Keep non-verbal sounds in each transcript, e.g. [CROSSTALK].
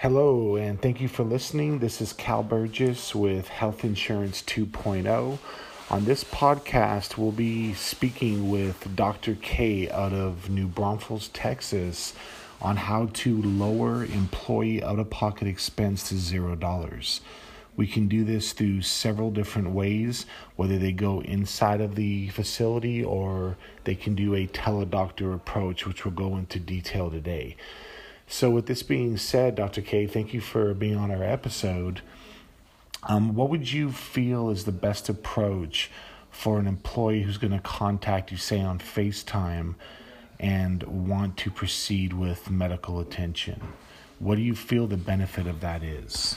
Hello, and thank you for listening. This is Cal Burgess with Health Insurance 2.0. On this podcast, we'll be speaking with Dr. K out of New Braunfels, Texas, on how to lower employee out of pocket expense to zero dollars. We can do this through several different ways, whether they go inside of the facility or they can do a teledoctor approach, which we'll go into detail today. So, with this being said, Dr. K, thank you for being on our episode. Um, what would you feel is the best approach for an employee who's going to contact you, say on FaceTime, and want to proceed with medical attention? What do you feel the benefit of that is?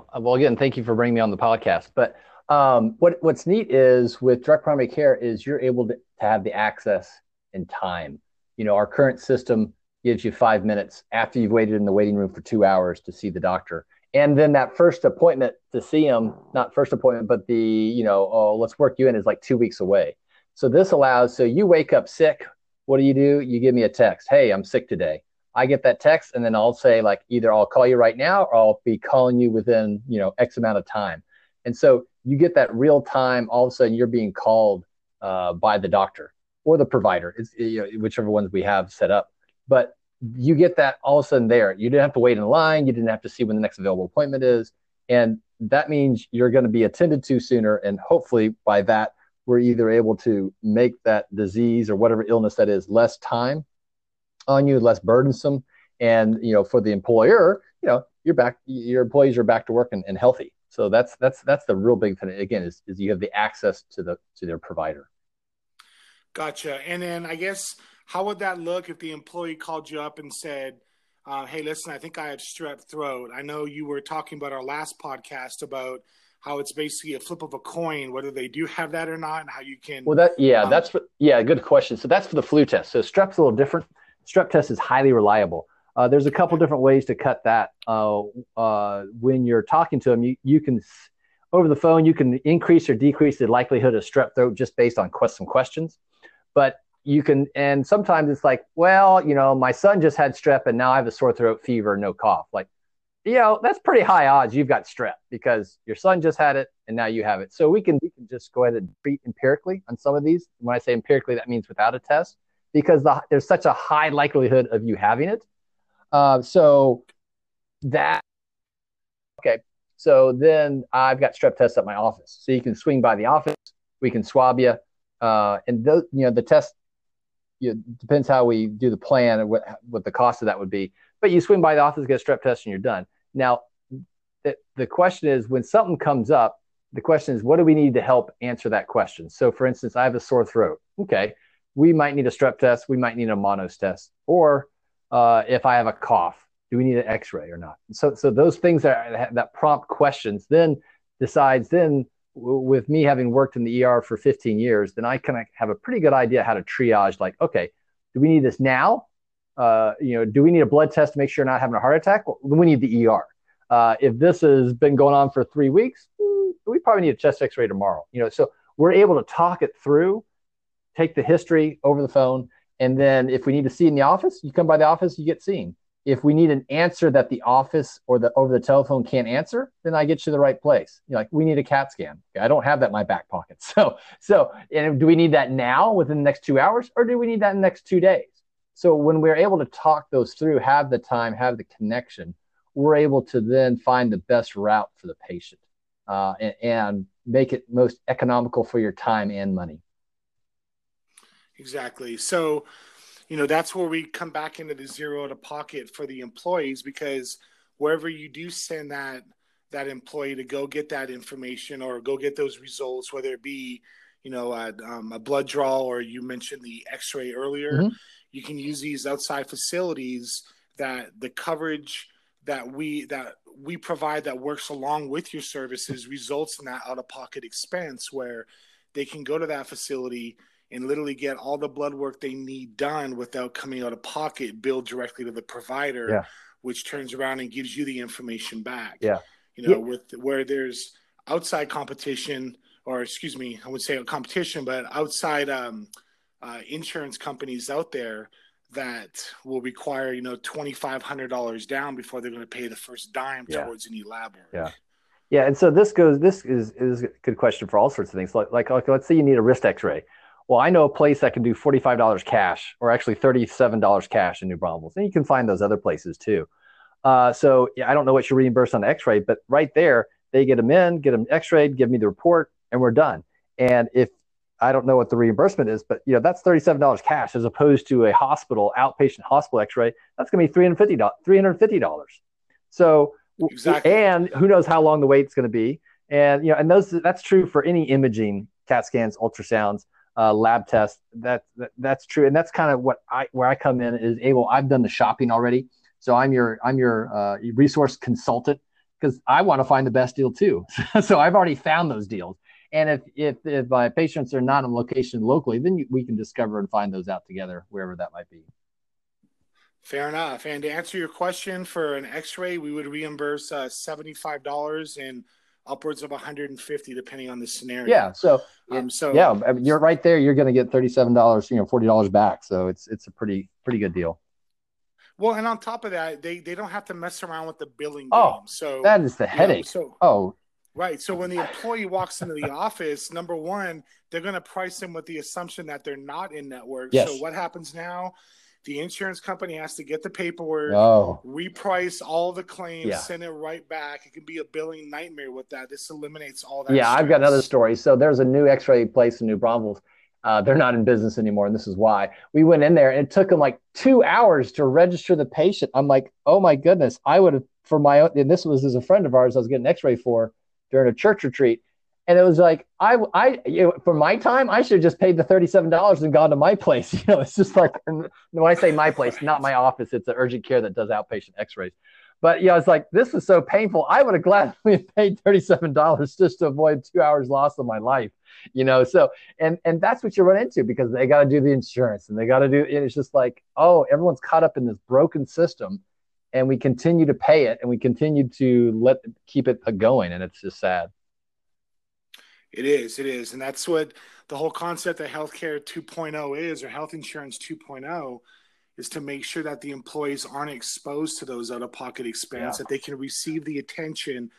Uh, well, again, thank you for bringing me on the podcast. But um, what what's neat is with direct primary care is you're able to, to have the access and time. You know, our current system gives you five minutes after you've waited in the waiting room for two hours to see the doctor. And then that first appointment to see him, not first appointment, but the, you know, oh, let's work you in is like two weeks away. So this allows, so you wake up sick. What do you do? You give me a text. Hey, I'm sick today. I get that text and then I'll say like either I'll call you right now or I'll be calling you within, you know, X amount of time. And so you get that real time, all of a sudden you're being called uh, by the doctor or the provider, it's, you know, whichever ones we have set up but you get that all of a sudden there. You didn't have to wait in line. You didn't have to see when the next available appointment is. And that means you're going to be attended to sooner. And hopefully, by that, we're either able to make that disease or whatever illness that is less time on you, less burdensome. And, you know, for the employer, you know, you're back, your employees are back to work and, and healthy. So that's that's that's the real big thing. Again, is, is you have the access to the to their provider. Gotcha. And then I guess how would that look if the employee called you up and said, uh, "Hey, listen, I think I have strep throat." I know you were talking about our last podcast about how it's basically a flip of a coin whether they do have that or not, and how you can. Well, that yeah, um, that's for, yeah, good question. So that's for the flu test. So strep's a little different. Strep test is highly reliable. Uh, there's a couple different ways to cut that. Uh, uh, when you're talking to them, you, you can over the phone you can increase or decrease the likelihood of strep throat just based on quest- some questions. But you can and sometimes it's like well you know my son just had strep and now i have a sore throat fever no cough. Like you know that's pretty high odds you've got strep because your son just had it and now you have it. So we can we can just go ahead and treat empirically on some of these. When i say empirically that means without a test because the, there's such a high likelihood of you having it. Uh, so that okay. So then i've got strep tests at my office. So you can swing by the office. We can swab you uh, and those, you know the test you know, depends how we do the plan and what what the cost of that would be. But you swing by the office, get a strep test, and you're done. Now, the, the question is when something comes up, the question is what do we need to help answer that question? So, for instance, I have a sore throat. Okay, we might need a strep test. We might need a monos test. Or uh, if I have a cough, do we need an X-ray or not? So, so those things that that prompt questions then decides then with me having worked in the ER for 15 years, then I kind of have a pretty good idea how to triage. Like, okay, do we need this now? Uh, you know, do we need a blood test to make sure you're not having a heart attack? Well, we need the ER. Uh, if this has been going on for three weeks, hmm, we probably need a chest X-ray tomorrow. You know, so we're able to talk it through, take the history over the phone, and then if we need to see in the office, you come by the office, you get seen if we need an answer that the office or the over the telephone can't answer, then I get you the right place. You're like, we need a CAT scan. I don't have that in my back pocket. [LAUGHS] So, so, and do we need that now within the next two hours, or do we need that in the next two days? So when we're able to talk those through, have the time, have the connection, we're able to then find the best route for the patient uh, and, and make it most economical for your time and money. Exactly. So you know that's where we come back into the zero to pocket for the employees because wherever you do send that that employee to go get that information or go get those results whether it be you know a, um, a blood draw or you mentioned the x-ray earlier mm-hmm. you can use these outside facilities that the coverage that we that we provide that works along with your services results in that out of pocket expense where they can go to that facility and literally get all the blood work they need done without coming out of pocket, billed directly to the provider, yeah. which turns around and gives you the information back. Yeah. You know, yeah. with where there's outside competition, or excuse me, I would say a competition, but outside um, uh, insurance companies out there that will require you know twenty five hundred dollars down before they're going to pay the first dime Yeah. towards any lab work. Yeah. Yeah, and so this goes. This is is a good question for all sorts of things. Like, like, like let's say you need a wrist X-ray. Well, I know a place that can do forty-five dollars cash, or actually thirty-seven dollars cash in New Braunfels, and you can find those other places too. Uh, so yeah, I don't know what you reimburse on the X-ray, but right there, they get them in, get them X-rayed, give me the report, and we're done. And if I don't know what the reimbursement is, but you know that's thirty-seven dollars cash as opposed to a hospital outpatient hospital X-ray. That's going to be three hundred fifty dollars. Three hundred fifty dollars. So Exactly. and who knows how long the wait's going to be and you know and those that's true for any imaging cat scans ultrasounds uh, lab test. that, that that's true. And that's kind of what i where i come in is able i've done the shopping already. So i'm your i'm your uh, resource consultant because i want to find the best deal too. [LAUGHS] So i've already found those deals. And if if, if my patients are not in location locally then you, we can discover and find those out together wherever that might be. Fair enough. And to answer your question, for an X-ray, we would reimburse uh, seventy-five dollars and upwards of one hundred and fifty, depending on the scenario. yeah so Um, so yeah, I mean, you're right there. You're going to get thirty-seven dollars, you know, forty dollars back. So it's it's a pretty pretty good deal. Well, and on top of that, they they don't have to mess around with the billing. Oh, game. so That is the you know, headache. so Oh, right. So when the employee walks into the office, number one, they're going to price them with the assumption that they're not in network. Yes. So what happens now? The insurance company has to get the paperwork. oh, reprice all the claims, Yeah. send it right back. It can be a billing nightmare with that. This eliminates all that. yeah. I've got another story. So there's a new X-ray place in New Braunfels. Uh, they're not in business anymore, and this is why. We went in there, and it took them like two hours to register the patient. I'm like, oh my goodness, I would have for my own. And this was as a friend of ours, I was getting X-ray for during a church retreat, and it was like, I, I, you know, for my time, I should have just paid the thirty-seven dollars and gone to my place. [LAUGHS] You know, it's just like when I say my place, not my office. It's an urgent care that does outpatient X-rays. But yeah, it's like this was so painful. I would have gladly [LAUGHS] paid thirty-seven dollars just to avoid two hours loss of my life. You know, so and and that's what you run into because they got to do the insurance and they got to do. It's just like, oh, everyone's caught up in this broken system, and we continue to pay it and we continue to let keep it going, and it's just sad. It is, it is, and that's what the whole concept of healthcare 2.0 is, or health insurance 2.0, is to make sure that the employees aren't exposed to those out-of-pocket expense, Yeah. that they can receive the attention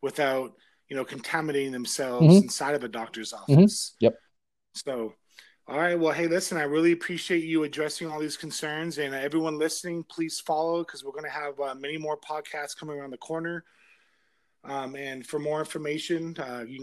without, you know, contaminating themselves Mhm. inside of a doctor's Mhm. office. Yep. So, all right. Well, hey, listen, I really appreciate you addressing all these concerns, and everyone listening, please follow because we're going to have uh, many more podcasts coming around the corner. Um, and for more information, uh, you